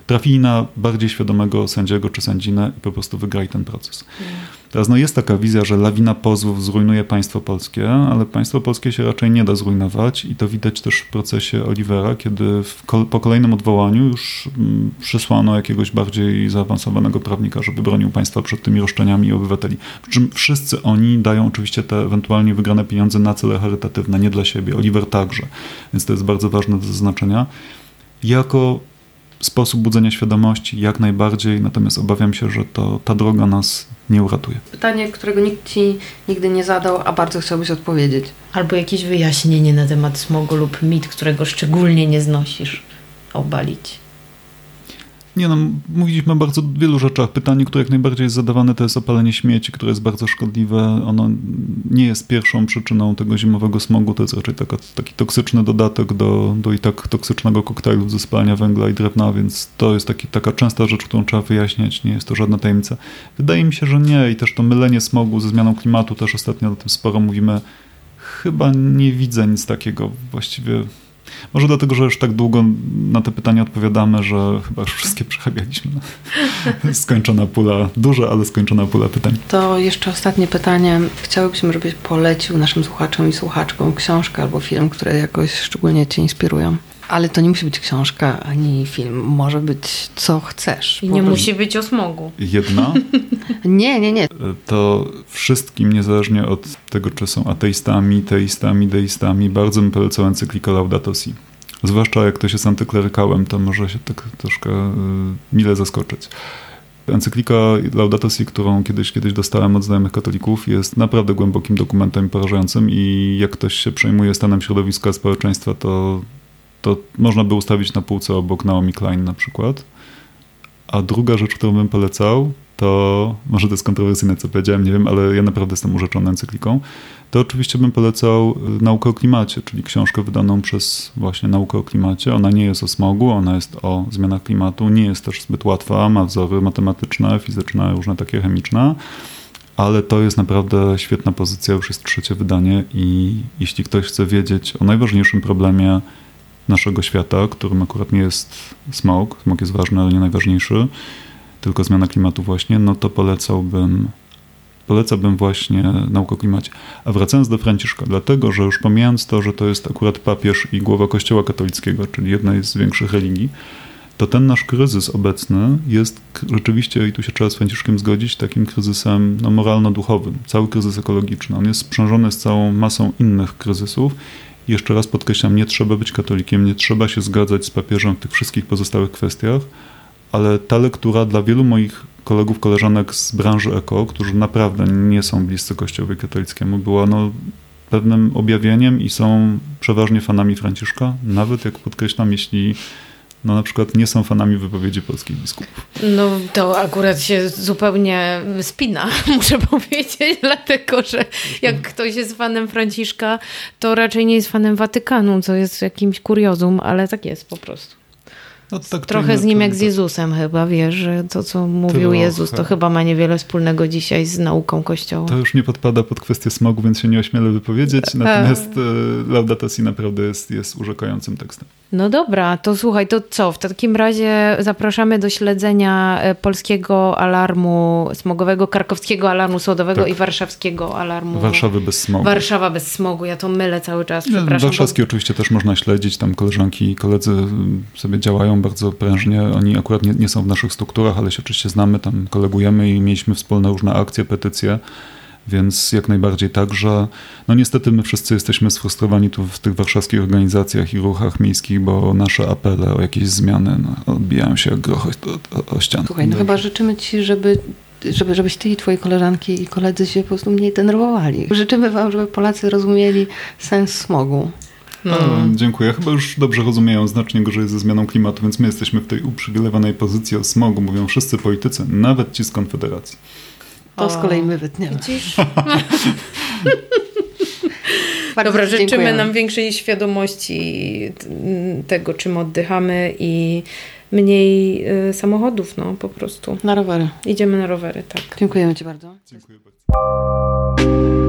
Trafili na bardziej świadomego sędziego czy sędzinę i po prostu wygrali ten proces. Teraz no jest taka wizja, że lawina pozwów zrujnuje państwo polskie, ale państwo polskie się raczej nie da zrujnować i to widać też w procesie Olivera, kiedy kol po kolejnym odwołaniu już mm, przysłano jakiegoś bardziej zaawansowanego prawnika, żeby bronił państwa przed tymi roszczeniami obywateli. Przy czym wszyscy oni dają oczywiście te ewentualnie wygrane pieniądze na cele charytatywne, nie dla siebie. Oliver także, więc to jest bardzo ważne do zaznaczenia. Jako sposób budzenia świadomości jak najbardziej, natomiast obawiam się, że to, ta droga nas nie uratuje. Pytanie, którego nikt ci nigdy nie zadał, a bardzo chciałbyś odpowiedzieć. Albo jakieś wyjaśnienie na temat smogu lub mit, którego szczególnie nie znosisz, obalić. Nie no, mówiliśmy o bardzo wielu rzeczach. Pytanie, które jak najbardziej jest zadawane, to jest opalenie śmieci, które jest bardzo szkodliwe. Ono nie jest pierwszą przyczyną tego zimowego smogu, to jest raczej taka, taki toksyczny dodatek do, do i tak toksycznego koktajlu ze spalania węgla i drewna, więc to jest taki, taka częsta rzecz, którą trzeba wyjaśniać, nie jest to żadna tajemnica. Wydaje mi się, że nie i też to mylenie smogu ze zmianą klimatu, też ostatnio o tym sporo mówimy. Chyba nie widzę nic takiego. Właściwie może dlatego, że już tak długo na te pytania odpowiadamy, że chyba już wszystkie przechabialiśmy. <laughs> Skończona pula, duża, ale skończona pula pytań. To jeszcze ostatnie pytanie. Chciałabym, żebyś polecił naszym słuchaczom i słuchaczkom książkę albo film, które jakoś szczególnie Cię inspirują. Ale to nie musi być książka ani film. Może być co chcesz. I nie musi być o smogu. Jedna? <laughs> nie, nie, nie. To wszystkim, niezależnie od tego, czy są ateistami, teistami, deistami, bardzo bym polecał encyklikę Laudato Si. Zwłaszcza jak ktoś jest antyklerykałem, to może się tak troszkę y, mile zaskoczyć. Encyklika Laudato Si, którą kiedyś, kiedyś dostałem od znajomych katolików, jest naprawdę głębokim dokumentem porażającym i jak ktoś się przejmuje stanem środowiska, społeczeństwa, to to można by ustawić na półce obok Naomi Klein na przykład. A druga rzecz, którą bym polecał, to może to jest kontrowersyjne, co powiedziałem, nie wiem, ale ja naprawdę jestem urzeczony encykliką. To oczywiście bym polecał y, Naukę o klimacie, czyli książkę wydaną przez właśnie Naukę o klimacie. Ona nie jest o smogu, ona jest o zmianach klimatu, nie jest też zbyt łatwa, ma wzory matematyczne, fizyczne, różne takie chemiczne ale to jest naprawdę świetna pozycja, już jest trzecie wydanie i jeśli ktoś chce wiedzieć o najważniejszym problemie naszego świata, którym akurat nie jest smog, smog jest ważny, ale nie najważniejszy, tylko zmiana klimatu właśnie, no to polecałbym polecałbym właśnie naukę o klimacie. A wracając do Franciszka, dlatego, że już pomijając to, że to jest akurat papież i głowa Kościoła katolickiego, czyli jednej z większych religii, to ten nasz kryzys obecny jest rzeczywiście, i tu się trzeba z Franciszkiem zgodzić, takim kryzysem no, moralno-duchowym. Cały kryzys ekologiczny. On jest sprzężony z całą masą innych kryzysów jeszcze raz podkreślam, nie trzeba być katolikiem, nie trzeba się zgadzać z papieżem w tych wszystkich pozostałych kwestiach, ale ta lektura dla wielu moich kolegów, koleżanek z branży eko, którzy naprawdę nie są bliscy Kościołowi katolickiemu, była no, pewnym objawieniem i są przeważnie fanami Franciszka, nawet jak podkreślam, jeśli no na przykład nie są fanami wypowiedzi polskich biskupów. No to akurat się zupełnie spina, <laughs> muszę powiedzieć, <laughs> dlatego że jak ktoś jest fanem Franciszka, to raczej nie jest fanem Watykanu, co jest jakimś kuriozum, ale tak jest po prostu. No, tak Trochę z nim jak z Jezusem chyba, wiesz, że to co mówił Trochę. Jezus to chyba ma niewiele wspólnego dzisiaj z nauką Kościoła. To już nie podpada pod kwestię smogu, więc się nie ośmielę wypowiedzieć, e. natomiast e, Laudato Si naprawdę jest, jest urzekającym tekstem. No dobra, to słuchaj, to co? W takim razie zapraszamy do śledzenia e, polskiego alarmu smogowego, krakowskiego alarmu słodowego tak. i warszawskiego alarmu. Warszawy bez smogu. Warszawa bez smogu, ja to mylę cały czas, przepraszam. Warszawski bo... oczywiście też można śledzić, tam koleżanki i koledzy sobie działają bardzo prężnie. Oni akurat nie, nie są w naszych strukturach, ale się oczywiście znamy, tam kolegujemy i mieliśmy wspólne różne akcje, petycje. Więc jak najbardziej tak, że no niestety my wszyscy jesteśmy sfrustrowani tu w tych warszawskich organizacjach i ruchach miejskich, bo nasze apele o jakieś zmiany no, odbijają się jak groch o, o, o ścianę. Słuchaj, no chyba życzymy Ci, żeby żeby, żebyś ty i twoi koleżanki i koledzy się po prostu mniej denerwowali. Życzymy wam, żeby Polacy rozumieli sens smogu. No. dziękuję. Chyba już dobrze rozumieją znacznie gorzej ze zmianą klimatu, więc my jesteśmy w tej uprzywilejowanej pozycji o smogu, mówią wszyscy politycy, nawet ci z Konfederacji. To o. z kolei my wytniemy. Widzisz? <laughs> Dobra, życzymy dziękujemy. nam większej świadomości tego, czym oddychamy i mniej y, samochodów, no po prostu. Na rowery. Idziemy na rowery, tak. Dziękujemy Ci bardzo. Dziękuję bardzo.